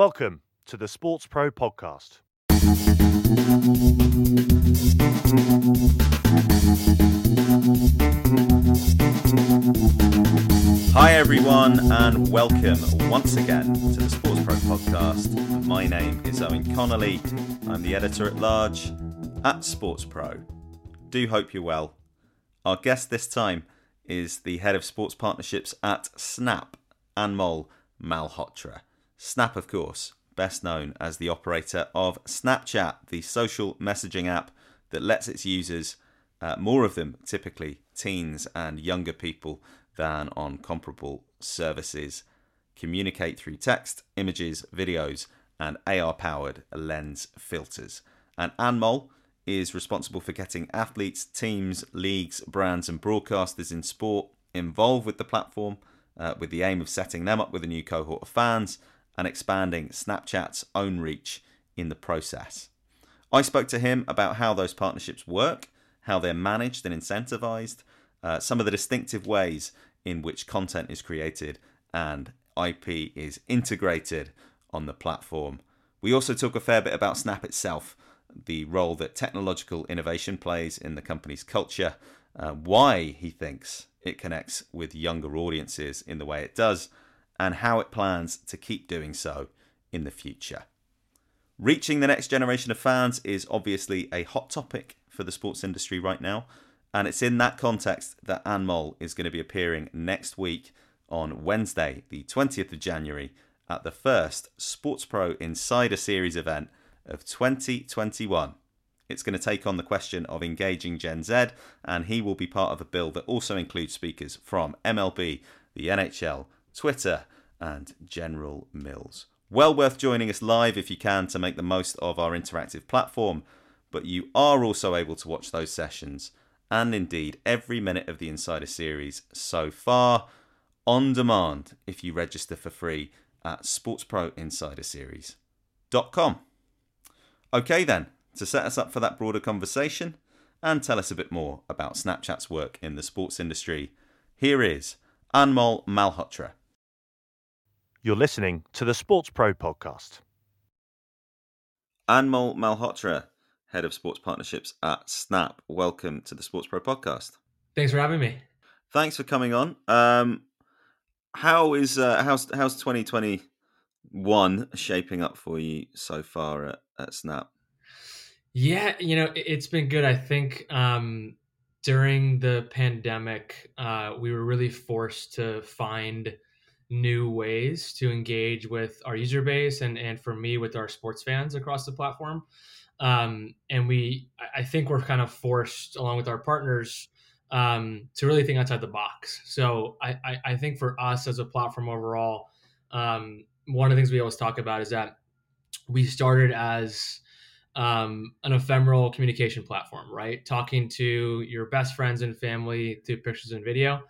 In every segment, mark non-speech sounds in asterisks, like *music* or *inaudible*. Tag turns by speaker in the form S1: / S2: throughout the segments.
S1: Welcome to the Sports Pro podcast.
S2: Hi, everyone, and welcome once again to the Sports Pro podcast. My name is Eoin Connolly. I'm the editor at large at Sports Pro. Do hope you're well. Our guest this time is the head of sports partnerships at Snap, Anmol Malhotra. Snap, of course, best known as the operator of Snapchat, the social messaging app that lets its users, uh, more of them typically teens and younger people, than on comparable services, communicate through text, images, videos, and AR powered lens filters. And Anmol is responsible for getting athletes, teams, leagues, brands, and broadcasters in sport involved with the platform uh, with the aim of setting them up with a new cohort of fans and expanding Snapchat's own reach in the process. I spoke to him about how those partnerships work, how they're managed and incentivized, uh, some of the distinctive ways in which content is created and IP is integrated on the platform. We also talk a fair bit about Snap itself, the role that technological innovation plays in the company's culture, uh, why he thinks it connects with younger audiences in the way it does, and how it plans to keep doing so in the future. Reaching the next generation of fans is obviously a hot topic for the sports industry right now, and it's in that context that Anmol is going to be appearing next week on Wednesday, the 20th of January, at the first Sports Pro Insider Series event of 2021. It's going to take on the question of engaging Gen Z, and he will be part of a bill that also includes speakers from MLB, the NHL, Twitter, and General Mills. Well worth joining us live if you can to make the most of our interactive platform, but you are also able to watch those sessions and indeed every minute of the Insider series so far on demand if you register for free at sportsproinsiderseries.com. Okay, then, to set us up for that broader conversation and tell us a bit more about Snapchat's work in the sports industry, here is Anmol Malhotra.
S1: You're listening to the Sports Pro podcast.
S2: Anmol Malhotra, head of sports partnerships at Snap. Welcome to the Sports Pro podcast.
S3: Thanks for having me.
S2: Thanks for coming on. Um, how is uh, how's how's 2021 shaping up for you so far at, at Snap?
S3: Yeah, you know, it's been good. I think um, during the pandemic, uh, we were really forced to find new ways to engage with our user base and, and for me, with our sports fans across the platform. Um, and we, I think we're kind of forced, along with our partners, um, to really think outside the box. So I, I, I think for us as a platform overall, um, one of the things we always talk about is that we started as um, an ephemeral communication platform, right? Talking to your best friends and family through pictures and video.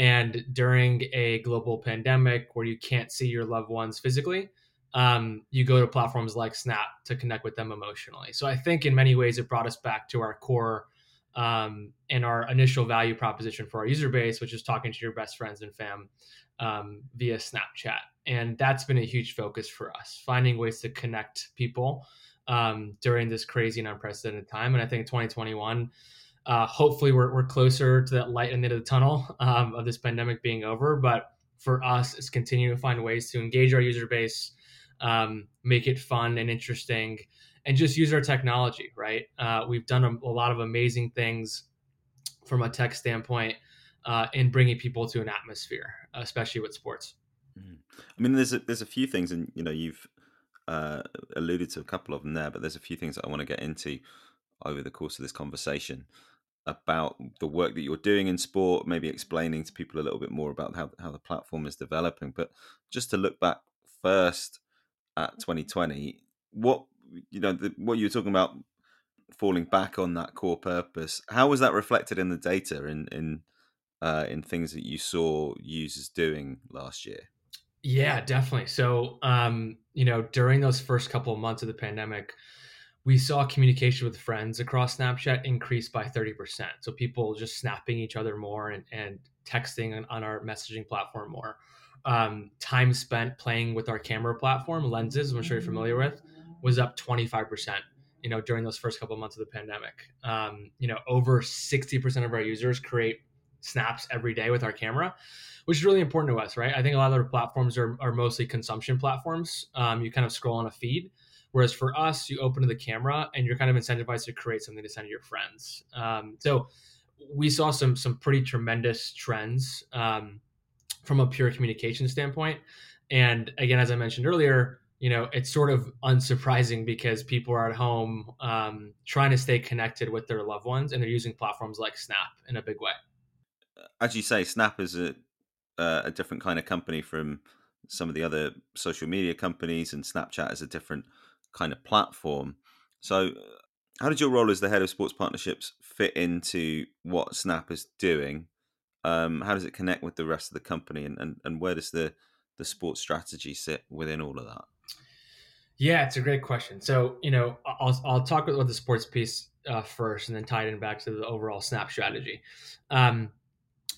S3: And during a global pandemic where you can't see your loved ones physically, um, you go to platforms like Snap to connect with them emotionally. So I think in many ways it brought us back to our core um, and our initial value proposition for our user base, which is talking to your best friends and fam um, via Snapchat. And that's been a huge focus for us, finding ways to connect people um, during this crazy and unprecedented time. And I think 2021, uh, hopefully, we're, we're closer to that light in the end of the tunnel um, of this pandemic being over. But for us, it's continuing to find ways to engage our user base, um, make it fun and interesting, and just use our technology. Right? Uh, we've done a, a, lot of amazing things from a tech standpoint uh, in bringing people to an atmosphere, especially with sports.
S2: Mm-hmm. I mean, there's a, there's a few things, and you know, you've uh, alluded to a couple of them there, but there's a few things that I want to get into over the course of this conversation about the work that you're doing in sport, maybe explaining to people a little bit more about how, how the platform is developing. But just to look back first at 2020, what you know, the, what you were talking about falling back on that core purpose, how was that reflected in the data in in uh, in things that you saw users doing last year?
S3: Yeah, definitely. So, um, you know, during those first couple of months of the pandemic, we saw communication with friends across Snapchat increase by 30%. So people just snapping each other more and, and texting on, on our messaging platform more. um, time spent playing with our camera platform lenses, I'm sure you're familiar with, was up 25%. You know, during those first couple of months of the pandemic, um, you know, over 60% of our users create snaps every day with our camera, which is really important to us, right? I think a lot of other platforms are, are mostly consumption platforms. Um, you kind of scroll on a feed. Whereas for us, you open to the camera and you're kind of incentivized to create something to send to your friends. Um, so we saw some some pretty tremendous trends um, from a pure communication standpoint. And again, as I mentioned earlier, you know, it's sort of unsurprising because people are at home um, trying to stay connected with their loved ones, and they're using platforms like Snap in a big way.
S2: As you say, Snap is a uh, a different kind of company from some of the other social media companies, and Snapchat is a different kind of platform. So, how did your role as the head of sports partnerships fit into what Snap is doing? Um, how does it connect with the rest of the company, and, and, and where does the the sports strategy sit within all of that?
S3: Yeah, it's a great question. So, you know, I'll, I'll talk about the sports piece uh, first and then tie it in back to the overall snap strategy. Um,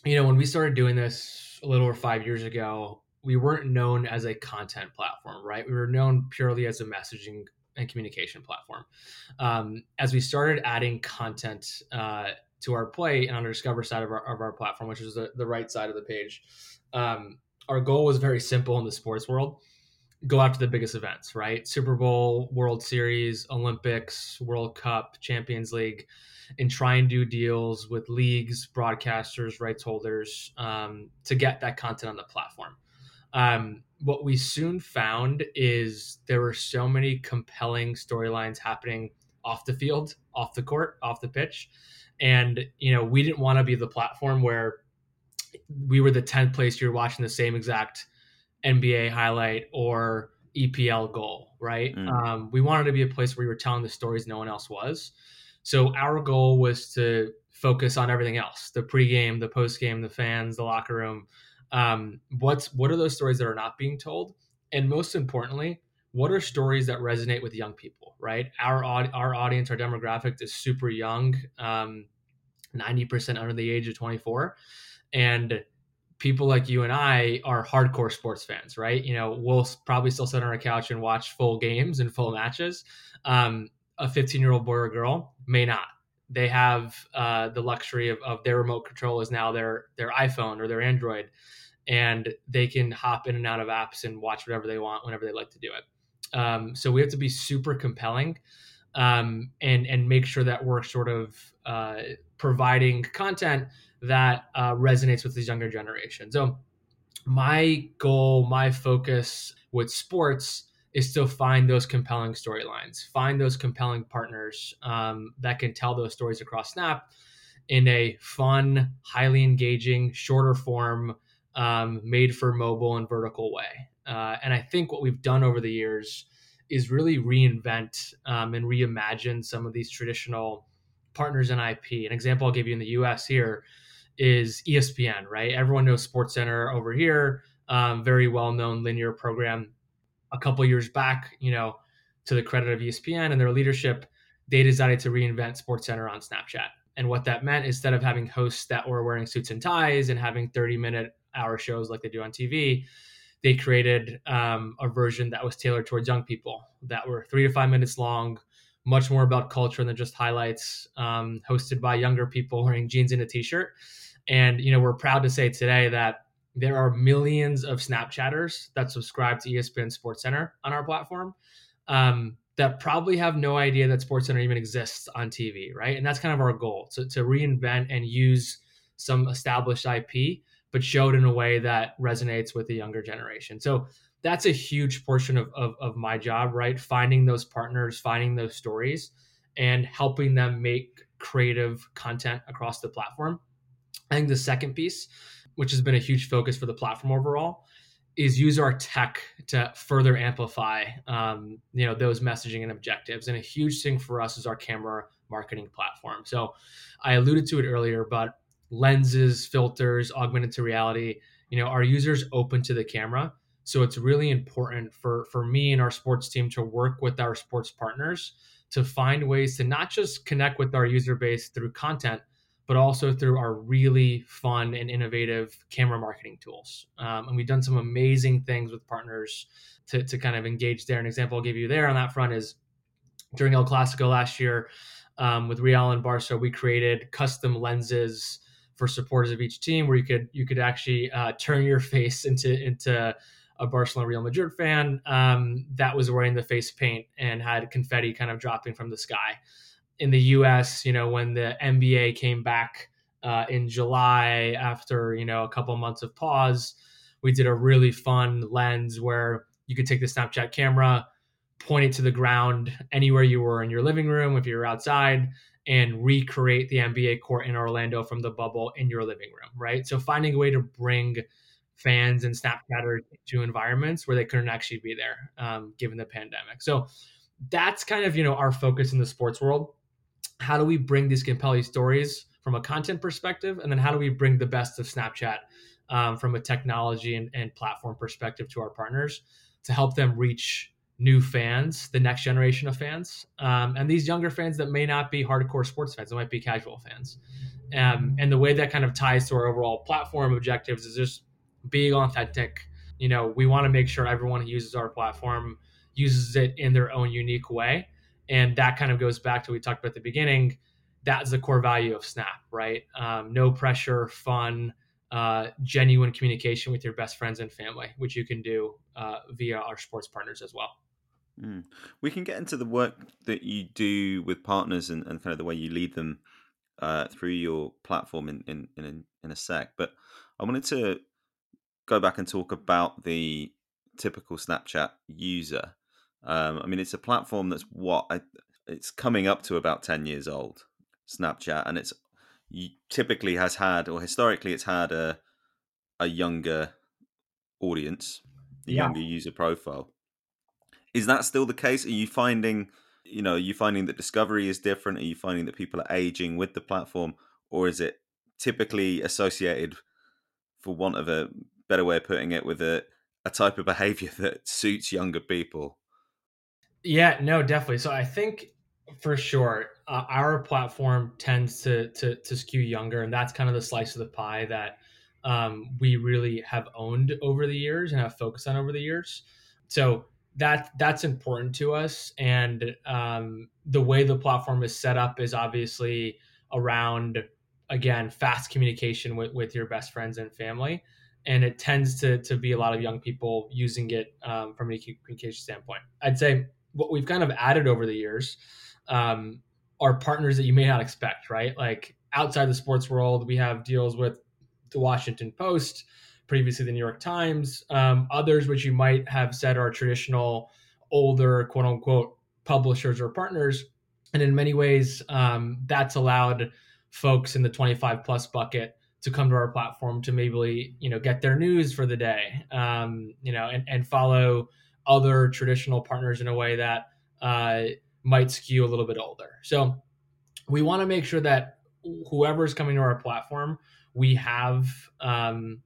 S3: you know, when we started doing this a little over five years ago, we weren't known as a content platform, right? We were known purely as a messaging and communication platform. Um, as we started adding content uh, to our play and on the Discover side of our, of our platform, which is the, the right side of the page, um, our goal was very simple in the sports world go after the biggest events, right? Super Bowl, World Series, Olympics, World Cup, Champions League, and try and do deals with leagues, broadcasters, rights holders um, to get that content on the platform. Um, what we soon found is there were so many compelling storylines happening off the field, off the court, off the pitch. And, you know, we didn't want to be the platform where we were the 10th place you're watching the same exact NBA highlight or EPL goal, right? Mm. Um, we wanted to be a place where we were telling the stories no one else was. So our goal was to focus on everything else the pregame, the postgame, the fans, the locker room, um, what's what are those stories that are not being told? And most importantly what are stories that resonate with young people right? Our our audience our demographic is super young um, 90% under the age of 24 and people like you and I are hardcore sports fans, right? You know, we'll probably still sit on our couch and watch full games and full matches. Um, a 15 year old boy or girl may not. They have uh, the luxury of, of their remote control is now their their iphone or their android and they can hop in and out of apps and watch whatever they want whenever they like to do it. Um, so we have to be super compelling um, and and make sure that we're sort of uh, providing content that uh, resonates with this younger generation. So my goal my focus with sports is to find those compelling storylines, find those compelling partners um, that can tell those stories across Snap in a fun, highly engaging, shorter form, um, made for mobile and vertical way. Uh, and I think what we've done over the years is really reinvent um, and reimagine some of these traditional partners in IP. An example I'll give you in the US here is ESPN, right? Everyone knows SportsCenter over here, um, very well known linear program a couple years back, you know, to the credit of ESPN and their leadership, they decided to reinvent SportsCenter on Snapchat. And what that meant, instead of having hosts that were wearing suits and ties and having 30 minute hour shows like they do on TV, they created um, a version that was tailored towards young people that were three to five minutes long, much more about culture than just highlights, um, hosted by younger people wearing jeans and a t shirt. And, you know, we're proud to say today that there are millions of Snapchatters that subscribe to ESPN SportsCenter on our platform um, that probably have no idea that SportsCenter even exists on TV, right? And that's kind of our goal to, to reinvent and use some established IP, but showed in a way that resonates with the younger generation. So that's a huge portion of, of, of my job, right? Finding those partners, finding those stories, and helping them make creative content across the platform. I think the second piece which has been a huge focus for the platform overall, is use our tech to further amplify um, you know those messaging and objectives. And a huge thing for us is our camera marketing platform. So I alluded to it earlier, but lenses, filters, augmented reality, you know, our users open to the camera. So it's really important for for me and our sports team to work with our sports partners to find ways to not just connect with our user base through content, but also through our really fun and innovative camera marketing tools. Um, and we've done some amazing things with partners to, to kind of engage there. An example I'll give you there on that front is during El Clasico last year um, with Real and Barca, we created custom lenses for supporters of each team where you could you could actually uh, turn your *laughs* face into into a Barcelona Real Madrid fan um, that was wearing the face paint and had confetti kind of dropping from the sky in the U.S., you know, when the NBA came back uh, in July after you know a couple months of pause, we did a really fun lens where you could take the Snapchat camera, point it to the ground anywhere you were in your living room, if you were outside, and recreate the NBA court in Orlando from the bubble in your living room, right? So finding a way to bring fans and Snapchatters to environments where they couldn't actually be there, um, given the pandemic. So that's kind of you know our focus in the sports world how do we bring these compelling stories from a content perspective and then how do we bring the best of snapchat um, from a technology and, and, platform perspective to our partners to help them reach new fans the next generation of fans um, and these younger fans that may not be hardcore sports fans they might be casual fans. Um, and the way that kind of ties to our overall platform objectives is just being authentic. You know we want to make sure everyone who uses our platform uses it in their own unique way. And that kind of goes back to what we talked about at the beginning. That's the core value of snap right? Um, no pressure fun uh, genuine communication with your best friends and family which you can do uh, via our sports partners as well
S2: mm. we can get into the work that you do with partners and, and kind of the way you lead them uh, through your platform in, in, in, in a sec but i wanted to go back and talk about the typical snapchat user um, I mean, it's a platform that's what I, it's coming up to about ten years old, Snapchat, and it's typically has had or historically it's had a a younger audience, a yeah. younger user profile. Is that still the case? Are you finding, you know, are you finding that discovery is different? Are you finding that people are aging with the platform, or is it typically associated, for want of a better way of putting it, with a a type of behavior *laughs* that suits younger people?
S3: Yeah, no, definitely. So I think for sure uh, our platform tends to, to to skew younger, and that's kind of the slice of the pie that um, we really have owned over the years and have focused on over the years. So that that's important to us, and um, the way the platform is set up is obviously around again fast communication with, with your best friends and family and it tends to to be a lot of young people using it um, from a communication standpoint. I'd say what we've kind of added over the years um, are partners that you may not expect, right? Like outside the sports world, we have deals with the Washington Post, previously the New York Times, um, others which you might have said are traditional, older, quote unquote, publishers or partners. And in many ways, um, that's allowed folks in the 25 plus bucket to come to our platform to maybe you know get their news for the day um, you know and, and follow other traditional partners in a way that uh, might skew a little bit older. So we want to make sure that whoever's coming to our platform, we have um,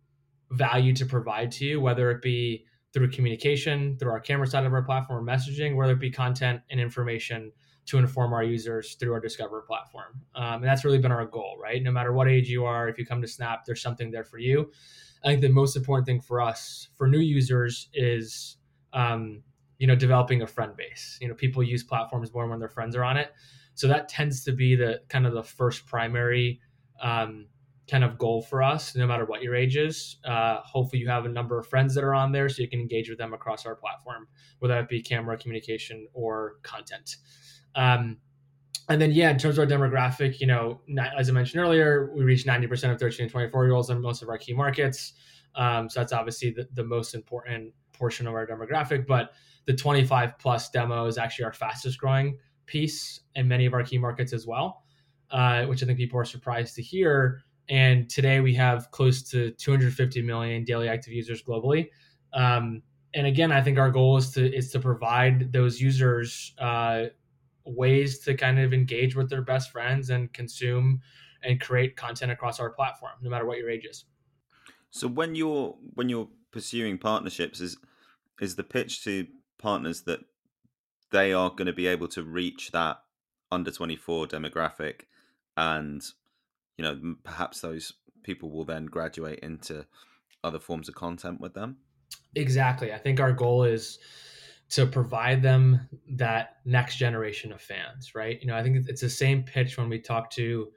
S3: value to provide to you, whether it be through communication, through our camera side of our platform, or messaging, whether it be content and information to inform our users through our Discover platform. Um, and that's really been our goal, right? No matter what age you are, if you come to Snap, there's something there for you. I think the most important thing for us, for new users, is um, you know, developing a friend base. You know, people use platforms more when their friends are on it. So that tends to be the kind of the first primary um, kind of goal for us, no matter what your age is. Uh, hopefully, you have a number of friends that are on there so you can engage with them across our platform, whether that be camera communication or content. Um, and then, yeah, in terms of our demographic, you know, as I mentioned earlier, we reach 90% of 13 and 24 year olds in most of our key markets. Um, so that's obviously the, the most important portion of our demographic, but the 25 plus demo is actually our fastest growing piece in many of our key markets as well, uh, which I think people are surprised to hear. And today we have close to 250 million daily active users globally. Um, and again, I think our goal is to is to provide those users uh, ways to kind of engage with their best friends and consume and create content across our platform, no matter what your age is.
S2: So when you're when you're pursuing partnerships, is is the pitch to partners that they are going to be able to reach that under 24 demographic and you know perhaps those people will then graduate into other forms of content with them?
S3: Exactly. I think our goal is to provide them that next generation of fans right? You know i think it's the same pitch when we talk to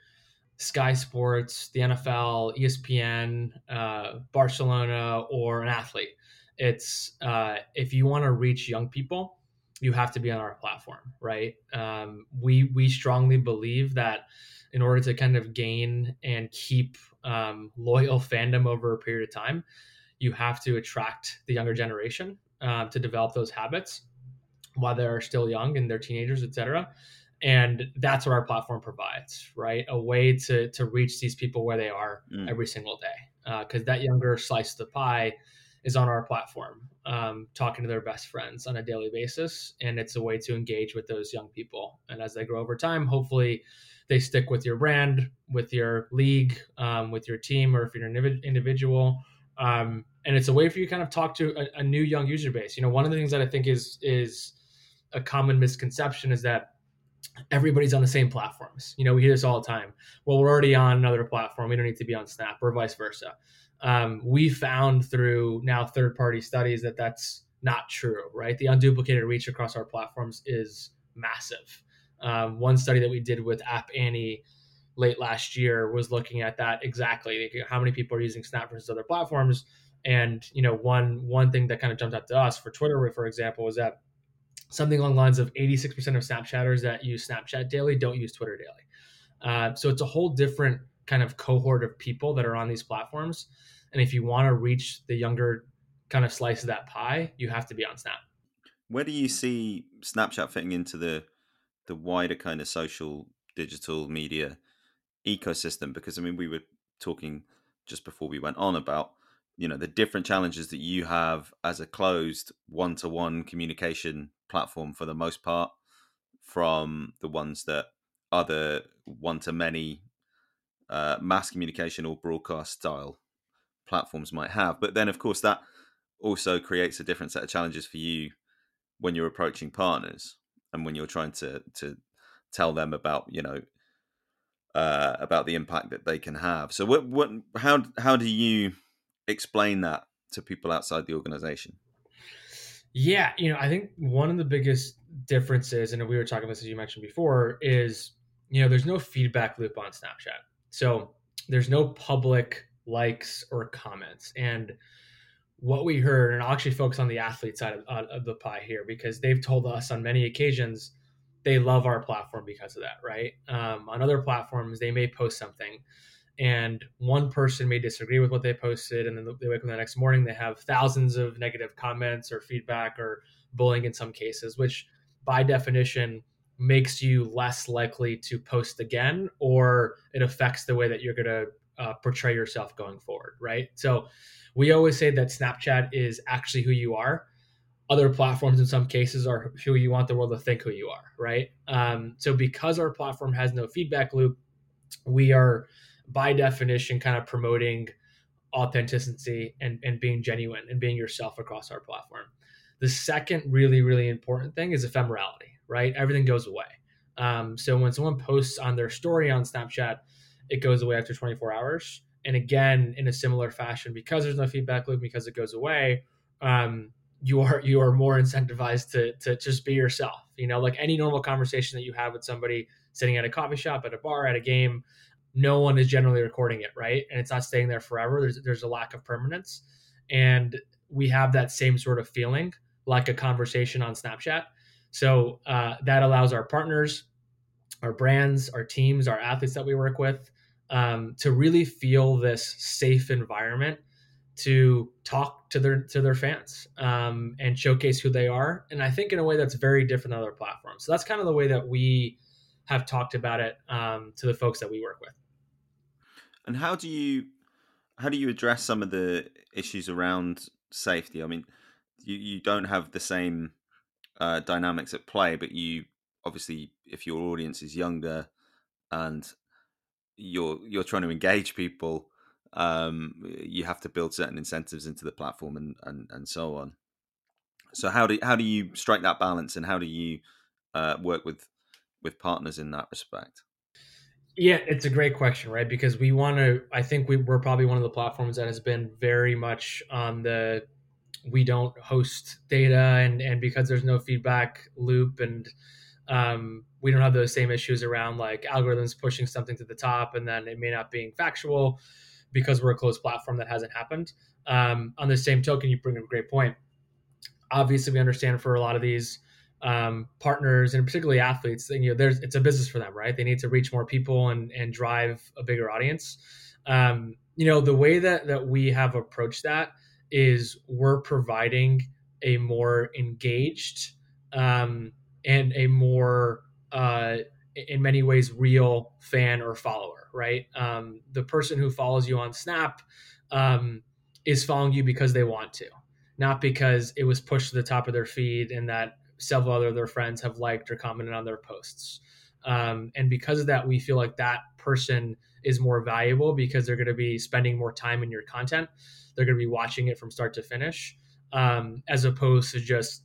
S3: sky sports the nfl espn uh, barcelona or an athlete. It's uh, if you want to reach young people you have to be on our platform right um, we we strongly believe that in order to kind of gain and keep um, loyal *laughs* fandom over a period of time, you have to attract the younger generation uh, to develop those habits while they're still young and they're teenagers, etc. And that's what our platform provides, right? A way to to reach these people where they are mm. every single day, because uh, that younger slice of the pie is on our platform, um, talking to their best friends on a daily basis, and it's a way to engage with those young people. And as they grow over time, hopefully, they stick with your brand, with your league, um, with your team, or if you're an individual. Um, and it's a way for you to kind of talk to a, a, new young user base. You know, one of the things that I think is is a common misconception is that everybody's on the same platforms. You know, we hear this all the time. Well, we're already on another platform. We don't need to be on Snap, or vice versa. Um, we found through now third party studies that that's not true. Right, the unduplicated reach across our platforms is massive. Um, one study that we did with App Annie late last year was looking at that exactly. How many people are using Snap versus other platforms? And you know, one one thing that kind of jumped out to us for Twitter, for example, was that something along the lines of 86% of Snapchatters that use Snapchat daily don't use Twitter daily. Uh, so it's a whole different kind of cohort of people that are on these platforms. And if you want to reach the younger kind of slice of that pie, you have to be on Snap.
S2: Where do you see Snapchat fitting into the the wider kind of social digital media ecosystem because i mean we were talking just before we went on about you know the different challenges that you have as a closed one-to-one communication platform for the most part from the ones that other one-to-many uh, mass communication or broadcast style platforms might have but then of course that also creates a different set of challenges for you when you're approaching partners and when you're trying to to tell them about you know uh, about the impact that they can have. So what what how how do you explain that to people outside the organization?
S3: Yeah, you know, I think one of the biggest differences, and we were talking about this as you mentioned before, is you know, there's no feedback loop on Snapchat. So there's no public likes or comments. And what we heard, and I'll actually focus on the athlete side of, of, the pie here because they've told us on many occasions they love our platform because of that, right? Um, on other platforms, they may post something and one person may disagree with what they posted, and then they wake up the next morning, they have thousands of negative comments or feedback or bullying in some cases, which by definition makes you less likely to post again or it affects the way that you're going to uh, portray yourself going forward, right? So, we always say that Snapchat is actually who you are. Other platforms, in some cases, are who you want the world to think who you are, right? Um, so, because our platform has no feedback loop, we are by definition kind of promoting authenticity and, and being genuine and being yourself across our platform. The second really, really important thing is ephemerality, right? Everything goes away. Um, so when someone posts on their story on Snapchat, it goes away after 24 hours. And again in a similar fashion because there's no feedback loop because it goes away um, you are you are more incentivized to to just be yourself you know? Like any normal conversation that you have with somebody sitting at a coffee shop at a bar at a game no one is generally recording it right? And it's not staying there forever. There's there's a lack of permanence. And we have that same sort of feeling like a conversation on snapchat so uh, that allows our partners our brands our teams our athletes that we work with um, to really feel this safe environment to talk to their to their fans um, and showcase who they are. And i think in a way that's very different than other platforms. So that's kind of the way that we have talked about it um, to the folks that we work with.
S2: And how do you how do you address some of the issues around safety? I mean you, you don't have the same uh, dynamics at play but you obviously if your audience is younger and you're you're trying to engage people um, you have to build certain incentives into the platform and, and and so on so how do how do you strike that balance and how do you uh, work with with partners in that respect
S3: Yeah, it's a great question, right? Because we want to. I think we, we're probably one of the platforms that has been very much on the we don't host data and and because there's no feedback loop and um, we don't have those same issues around like algorithms pushing something to the top and then it may not being factual because we're a closed platform that hasn't happened um, on the same token you bring up a great point obviously we understand for a lot of these um, partners and particularly athletes, you know, there's it's a business for them, right? They need to reach more people and and drive a bigger audience. Um, you know, the way that that we have approached that is we're providing a more engaged um, and a more uh, in many ways real fan or follower, right? Um, the person who follows you on Snap um, is following you because they want to, not because it was pushed to the top of their feed and that several other of their friends have liked or commented on their posts. Um, and because of that, we feel like that person is more valuable because they're going to be spending more time in your content. They're going to be watching it from start to finish, um, as opposed to just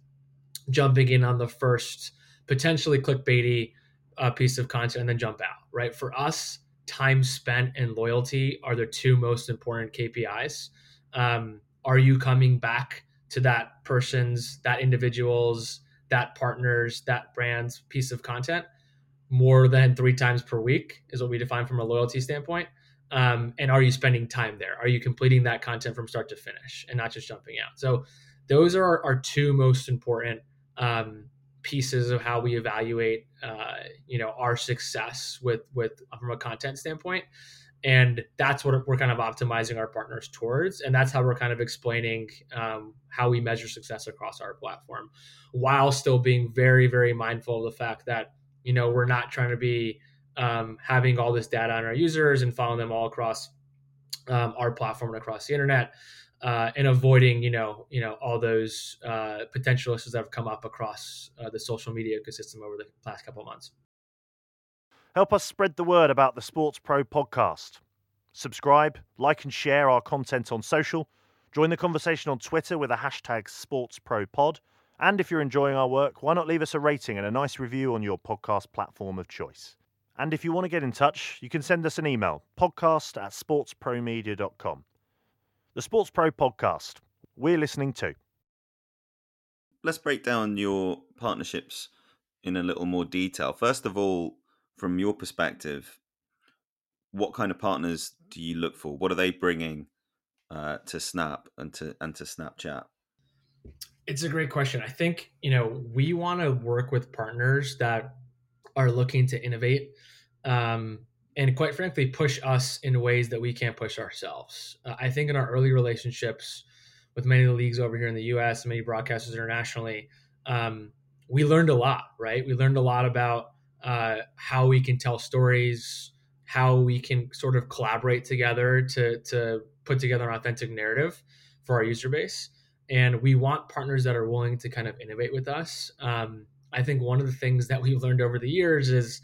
S3: jumping in on the first potentially clickbaity uh, piece of content and then jump out. Right? For us, time spent and loyalty are the two most important KPIs. Um, are you coming back to that person's, that individual's that partner's, that brand's piece of content more than three times per week is what we define from a loyalty standpoint. Um, and are you spending time there? Are you completing that content from start to finish and not just jumping out? So those are our, our two most important um, pieces of how we evaluate, uh, you know, our success with with from a content standpoint and that's what we're kind of optimizing our partners towards and that's how we're kind of explaining um, how we measure success across our platform while still being very very mindful of the fact that you know we're not trying to be um, having all this data on our users and following them all across um, our platform and across the internet uh, and avoiding you know you know all those uh, potential issues that have come up across uh, the social media ecosystem over the past couple of months
S1: Help us spread the word about the Sports Pro podcast. Subscribe, like, and share our content on social. Join the conversation on Twitter with the hashtag SportsProPod. And if you're enjoying our work, why not leave us a rating and a nice review on your podcast platform of choice? And if you want to get in touch, you can send us an email podcast at sportspromedia.com. The Sports Pro podcast. We're listening to.
S2: Let's break down your partnerships in a little more detail. First of all, from your perspective, what kind of partners do you look for? What are they bringing uh, to Snap and to and to Snapchat?
S3: It's a great question. I think you know we want to work with partners that are looking to innovate, um, and quite frankly, push us in ways that we can't push ourselves. Uh, I think in our early relationships with many of the leagues over here in the U.S. and many broadcasters internationally, um, we learned a lot. Right? We learned a lot about uh, how we can tell stories, how we can sort of collaborate together to to put together an authentic narrative for our user base. And we want partners that are willing to kind of innovate with us. Um, I think one of the things that we've learned over the years is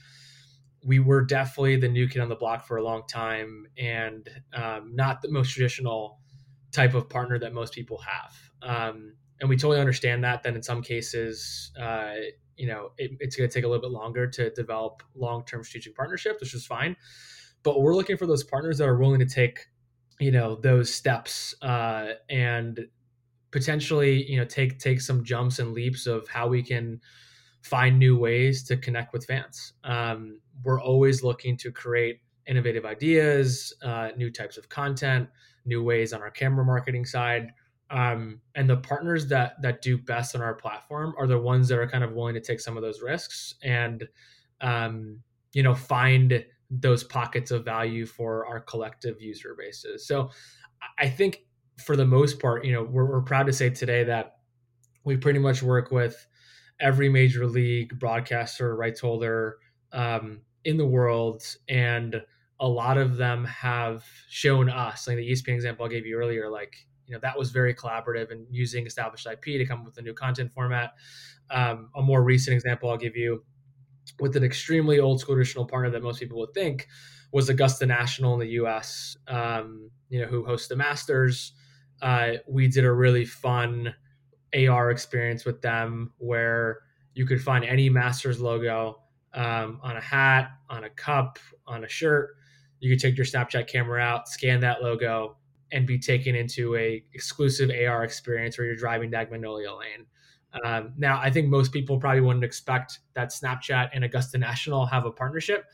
S3: we were definitely the new kid on the block for a long time and um, not the most traditional type of partner that most people have. Um, and we totally understand that. Then in some cases, uh, you know it, it's going to take a little bit longer to develop long-term strategic partnerships which is fine but we're looking for those partners that are willing to take you know those steps uh, and potentially you know take take some jumps and leaps of how we can find new ways to connect with fans. Um, we're always looking to create innovative ideas uh, new types of content new ways on our camera marketing side. Um, and the partners that that do best on our platform are the ones that are kind of willing to take some of those risks and um, you know find those pockets of value for our collective user bases. So i think for the most part you know we're, we're proud to say today that we pretty much work with every major league broadcaster rights holder um, in the world and a lot of them have shown us like the espn example i gave you earlier like you know that was very collaborative and using established IP to come up with a new content format. Um, a more recent example I'll give you with an extremely old school traditional partner that most people would think was Augusta National in the U.S. Um, you know who hosts the Masters. Uh, we did a really fun AR experience with them where you could find any Masters logo um, on a hat, on a cup, on a shirt. You could take your Snapchat camera out, scan that logo, and be taken into a exclusive AR experience where you're driving down Magnolia Lane. Um, now, I think most people probably wouldn't expect that Snapchat and Augusta National have a partnership,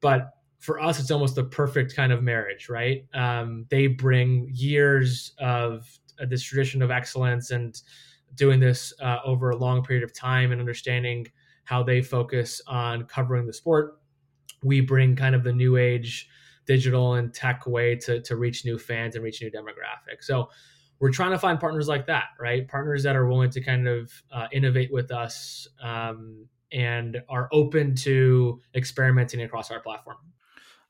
S3: but for us, it's almost the perfect kind of marriage, right? Um, they bring years of uh, this tradition of excellence and doing this uh, over a long period of time and understanding how they focus on covering the sport. We bring kind of the new age digital and tech way to, to reach new fans and reach new demographics. So we're trying to find partners like that, right? Partners that are willing to kind of uh, innovate with us um, and are open to experimenting across our platform.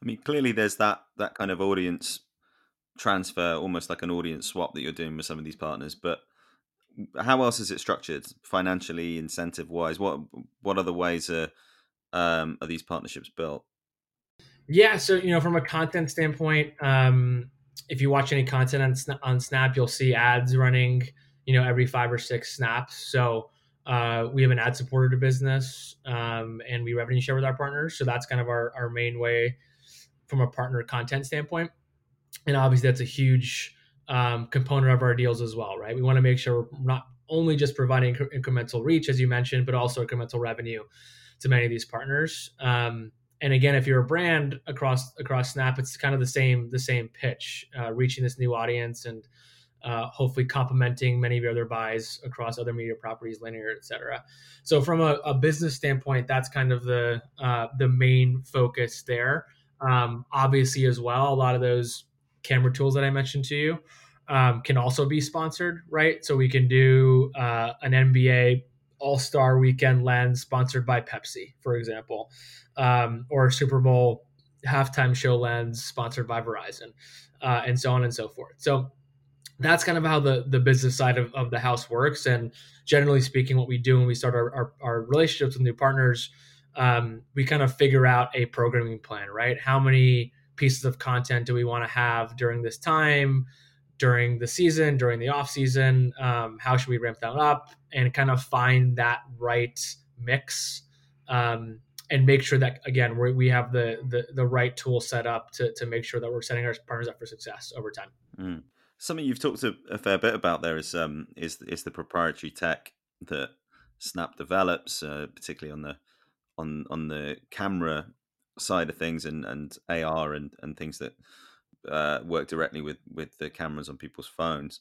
S2: I mean, clearly there's that that kind of audience transfer, almost like an audience swap that you're doing with some of these partners. But how else is it structured financially, incentive wise? What what other ways are um, are these partnerships built?
S3: Yeah, so you know, from a content standpoint, um, if you watch any content on, on Snap, you'll see ads running, you know, every five or six snaps. So uh, we have an ad supported business, um, and we revenue share with our partners. So that's kind of our our main way from a partner content standpoint. And obviously, that's a huge um, component of our deals as well, right? We want to make sure we're not only just providing incremental reach, as you mentioned, but also incremental revenue to many of these partners. Um, and again, if you're a brand across across Snap, it's kind of the same the same pitch, uh, reaching this new audience and uh, hopefully complementing many of your other buys across other media properties, linear, et cetera. So from a, a business standpoint, that's kind of the uh, the main focus there. Um, obviously, as well, a lot of those camera tools that I mentioned to you um, can also be sponsored, right? So we can do uh, an NBA All Star Weekend lens sponsored by Pepsi, for example um, or Super Bowl halftime show lens sponsored by Verizon, uh, and so on and so forth. So that's kind of how the the business side of, of the house works. And generally speaking, what we do when we start our, our, our relationships with new partners, um, we kind of figure out a programming plan, right? How many pieces of content do we want to have during this time? during the season, during the off season, um, how should we ramp that up and kind of find that right mix um, and make sure that again we have the, the the right tool set up to to make sure that we're setting our partners up for success over time.
S2: Mm. Something you've talked a, a, fair bit about there is um is is the proprietary tech that Snap develops, uh, particularly on the on on the camera side of things and and AR and and things that uh, work directly with with the cameras on people's phones.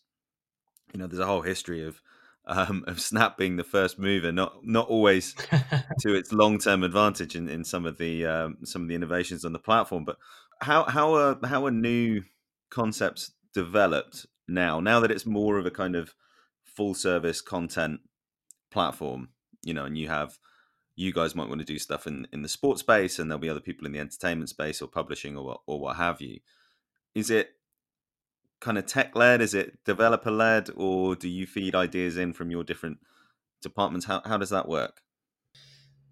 S2: You know, there's a whole history of *laughs* um, of Snap being the first mover, not not always *laughs* to its long term advantage in, in some of the um, some of the innovations on the platform. But how how are how are new concepts developed now? Now that it's more of a kind of full service content platform, you know, and you have you guys might want to do stuff in, in the sports space, and there'll be other people in the entertainment space or publishing or what, or what have you. Is it kind of tech led? Is it developer led, or do you feed ideas in from your different departments? How how does that work?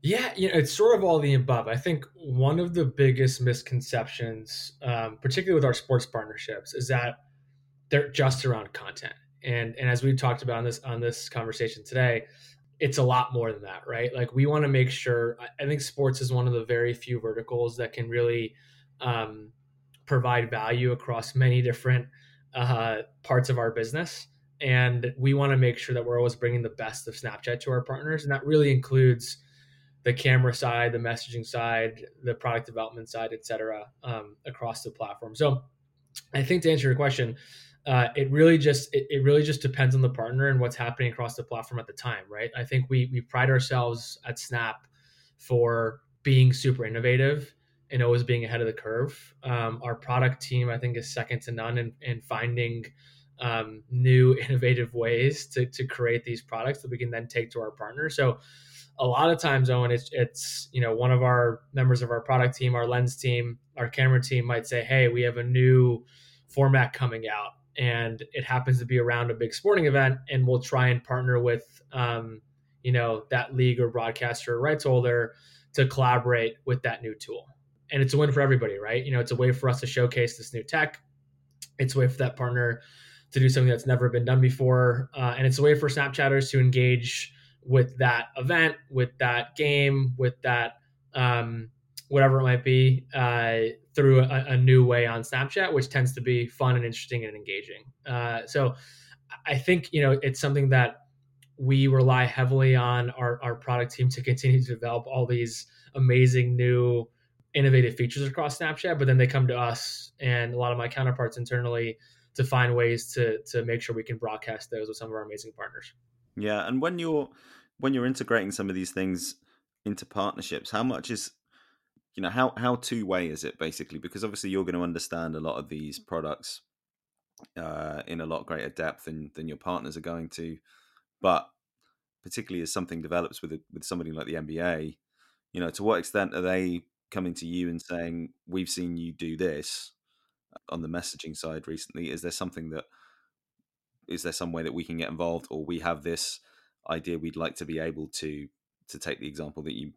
S3: Yeah, you know, it's sort of all the above. I think one of the biggest misconceptions, um, particularly with our sports partnerships, is that they're just around content. And and as we've talked about on this on this conversation today, it's a lot more than that, right? Like we want to make sure. I think sports is one of the very few verticals that can really um, provide value across many different uh, parts of our business. And we want to make sure that we're always bringing the best of Snapchat to our partners. And that really includes the camera side, the messaging side, the product development side, et cetera, um, across the platform. So I think to answer your question, uh, it really just it, it, really just depends on the partner and what's happening across the platform at the time, right? I think we we pride ourselves at Snap for being super innovative and always being ahead of the curve. Um, our product team, I think, is second to none in, in finding um, new *laughs* innovative ways to, to create these products that we can then take to our partners. So a lot of times, Eoin, it's, it's, you know, one of our members of our product team, our lens team, our camera team might say, Hey, we have a new format coming out and it happens to be around a big sporting event. And we'll try and partner with, um, you know, that league or broadcaster or rights holder to collaborate with that new tool and it's a win for everybody, right? You know, it's a way for us to showcase this new tech. It's a way for that partner to do something that's never been done before, uh, and it's a way for Snapchatters to engage with that event, with that game, with that um, whatever it might be, uh, through a, a, new way on Snapchat, which tends to be fun and interesting and engaging. Uh, so I think you know it's something that we rely heavily on our, our product team to continue to develop all these amazing new innovative features across Snapchat, but then they come to us and a lot of my counterparts internally to find ways to to make sure we can broadcast those with some of our amazing partners.
S2: Yeah, and when you're when you're integrating some of these things into partnerships, how much is you know how how two way is it basically? Because obviously you're going to understand a lot of these products uh, in a lot greater depth than than your partners are going to, but particularly as something develops with a, with somebody like the NBA, you know, to what extent are they coming to you and saying, "We've seen you do this on the messaging side recently"? Is there something that is there some way that we can get involved, or we have this idea we'd like to be able to to take the example that you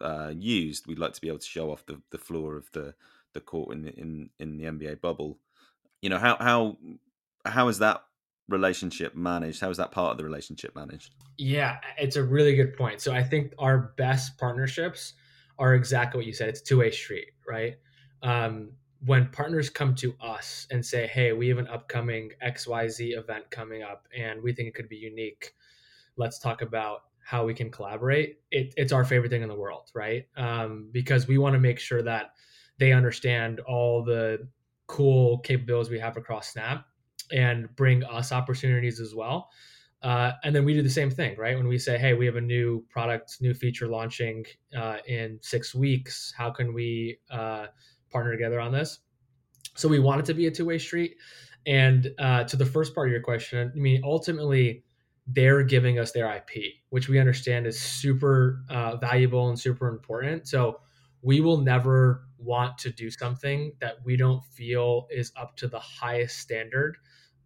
S2: uh, used? We'd like to be able to show off the, the floor of the the court in in in the NBA bubble. You know how how how is that relationship managed? How is that part of the relationship managed?
S3: Yeah, it's a really good point. So I think our best partnerships are exactly what you said. It's two way street, right? Um, when partners come to us and say, "Hey, we have an upcoming XYZ event coming up, and we think it could be unique. Let's talk about how we can collaborate." It, it's our favorite thing in the world, right? Um, because we want to make sure that they understand all the cool capabilities we have across Snap and bring us opportunities as well. Uh, and then we do the same thing, right? When we say, hey, we have a new product, new feature launching uh, in six weeks, how can we uh, partner together on this? So we want it to be a two way street. And uh, to the first part of your question, I mean, ultimately, they're giving us their IP, which we understand is super uh, valuable and super important. So we will never want to do something that we don't feel is up to the highest standard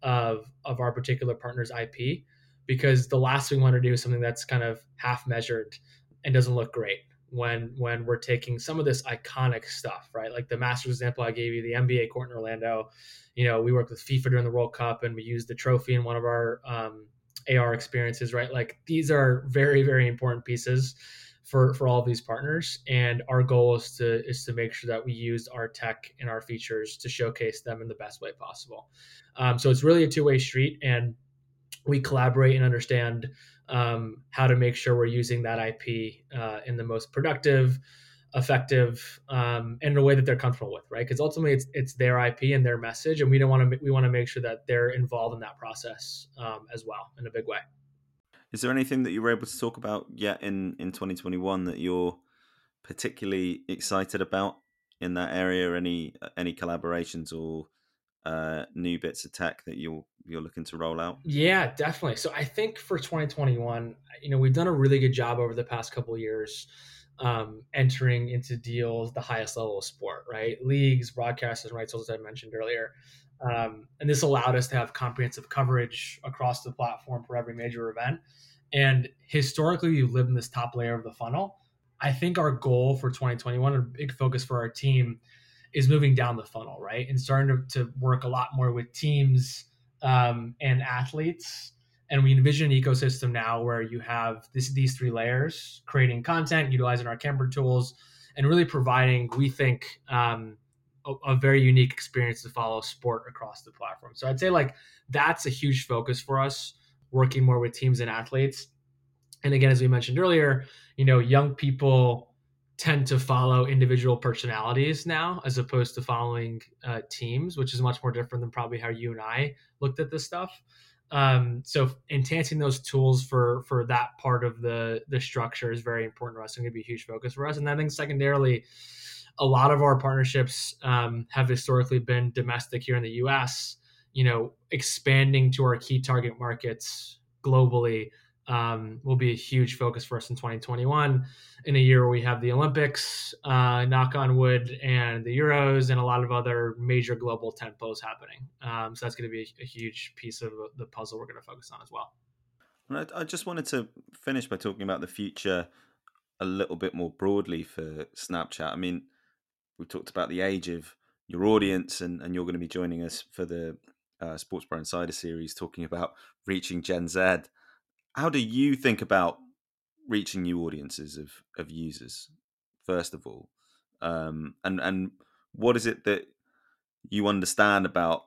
S3: of of our particular partner's IP because the last thing we want to do is something that's kind of half measured and doesn't look great when when we're taking some of this iconic stuff, right? Like the Masters example I gave you, the NBA court in Orlando. You know, we worked with FIFA during the World Cup and we used the trophy in one of our um, AR experiences, right? Like these are very very important pieces for for all of these partners and our goal is to is to make sure that we use our tech and our features to showcase them in the best way possible um, so it's really a two-way street and we collaborate and understand um, how to make sure we're using that ip uh, in the most productive effective um, in a way that they're comfortable with right because ultimately it's it's their ip and their message and we don't want to we want to make sure that they're involved in that process um, as well in a big way
S2: is there anything that you were able to talk about yet in, in 2021 that you're particularly excited about in that area? Any any collaborations or uh, new bits of tech that you're you're looking to roll out?
S3: Yeah, definitely. So I think for 2021, you know, we've done a really good job over the past couple years um, entering into deals the highest level of sport, right? Leagues, broadcasters, and rights holders I mentioned earlier. Um, and this allowed us to have comprehensive coverage across the platform for every major event. And historically, we've lived in this top layer of the funnel. I think our goal for 2021, a big focus for our team, is moving down the funnel, right? And starting to, to work a lot more with teams um, and athletes. And we envision an ecosystem now where you have this, these three layers creating content, utilizing our camera tools, and really providing, we think, um, a, a, very unique experience to follow sport across the platform. So I'd say like that's a huge focus for us, working more with teams and athletes. And again, as we mentioned earlier, you know, young people tend to follow individual personalities now as opposed to following uh, teams, which is much more different than probably how you and I looked at this stuff. Um, so enhancing those tools for for that part of the the structure is very important to us and going to be a huge focus for us. And I think secondarily, a lot of our partnerships um, have historically been domestic here in the U.S. You know, expanding to our key target markets globally um, will be a huge focus for us in 2021. In a year where we have the Olympics, uh, knock on wood, and the Euros, and a lot of other major global tempos happening. Um, so that's going to be a, a, huge piece of the puzzle we're going to focus on as well.
S2: I just wanted to finish by talking about the future a little bit more broadly for Snapchat. I mean, we talked about the age of your audience, and, and you're going to be joining us for the uh, SportsPro Insider series talking about reaching Gen Z. How do you think about reaching new audiences of, of users first of all, um, and and what is it that you understand about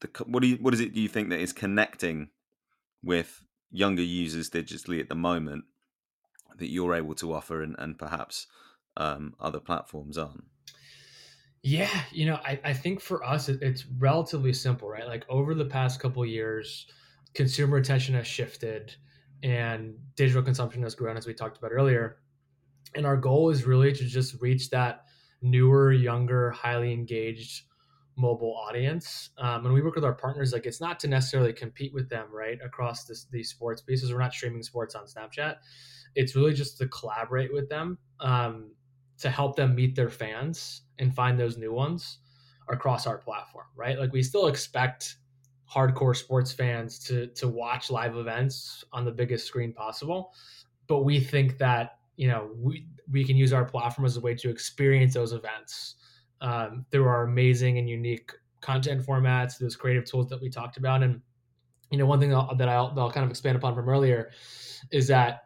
S2: the what do you what is it do you think that is connecting with younger users digitally at the moment that you're able to offer and, and perhaps um, other platforms aren't?
S3: Yeah, you know, I, I think for us it, it's relatively simple, right? Like over the past couple years, consumer attention has shifted and digital consumption has grown as we talked about earlier. And our goal is really to just reach that newer, younger, highly engaged mobile audience. Um, and we work with our partners, like it's not to necessarily compete with them, right, across this, these sports pieces. We're not streaming sports on Snapchat. It's really just to collaborate with them um, to help them meet their fans and find those new ones across our platform, right? Like we still expect hardcore sports fans to to watch live events on the biggest screen possible, but we think that you know we we can use our platform as a way to experience those events um, through our amazing and unique content formats, those creative tools that we talked about, and you know one thing that I'll, that I'll kind of expand upon from earlier is that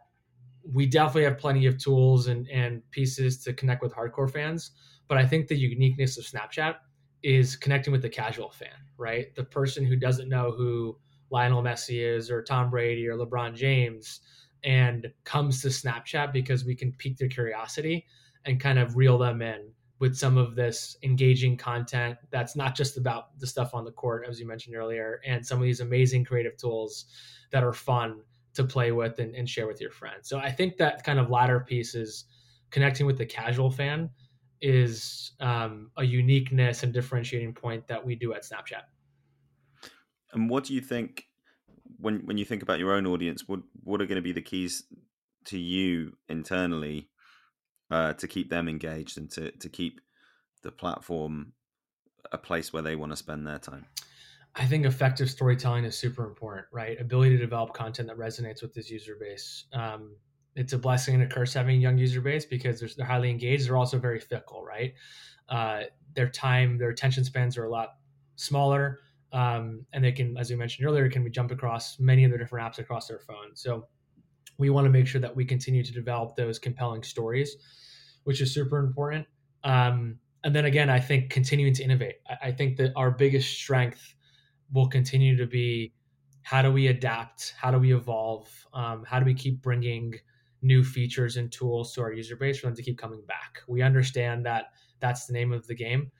S3: we definitely have plenty of tools and, and pieces to connect with hardcore fans. But I think the uniqueness of Snapchat is connecting with the casual fan, right? The person who doesn't know who Lionel Messi is or Tom Brady or LeBron James and comes to Snapchat because we can pique their curiosity and kind of reel them in with some of this engaging content that's not just about the stuff on the court, as you mentioned earlier, and some of these amazing creative tools that are fun to play with and, and share with your friends. So I think that kind of latter piece is connecting with the casual fan is um, a uniqueness and differentiating point that we do at Snapchat.
S2: And what do you think when when you think about your own audience? What what are going to be the keys to you internally uh, to keep them engaged and to to keep the platform a place where they want to spend their time?
S3: I think effective storytelling is super important, right? Ability to develop content that resonates with this user base. Um, it's a blessing and a curse having a young user base because they're, they're highly engaged. They're also very fickle, right? Uh, their time, their attention spans are a lot smaller, um, and they can, as we mentioned earlier, can be jump across many of the different apps across their phone. So we want to make sure that we continue to develop those compelling stories, which is super important. Um, and then again, I think continuing to innovate. I, I think that our biggest strength will continue to be how do we adapt? How do we evolve? Um, how do we keep bringing new features and tools to our user base for them to keep coming back? We understand that that's the name of the game,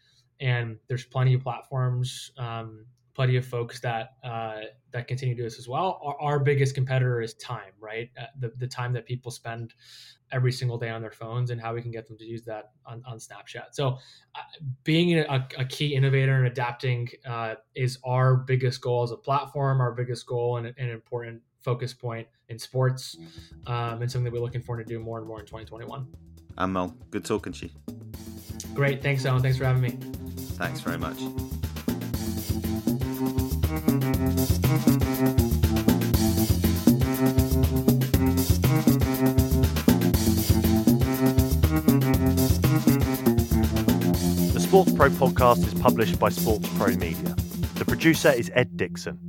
S3: and there's plenty of platforms, um, plenty of folks that uh, that continue to do this as well. Our, our biggest competitor is time, right? Uh, the the time that people spend every single day on their phones and how we can get them to use that on, on Snapchat. So, uh, being a, a, key innovator and adapting uh, is our biggest goal as a platform, our biggest goal and an important focus point in sports, um, and something that we're looking forward to do more and more in 2021.
S2: Anmol, good talking to you.
S3: Great. Thanks, Eoin. Thanks for having me.
S2: Thanks very much.
S1: The SportsPro podcast is published by SportsPro Media. The producer is Ed Dixon.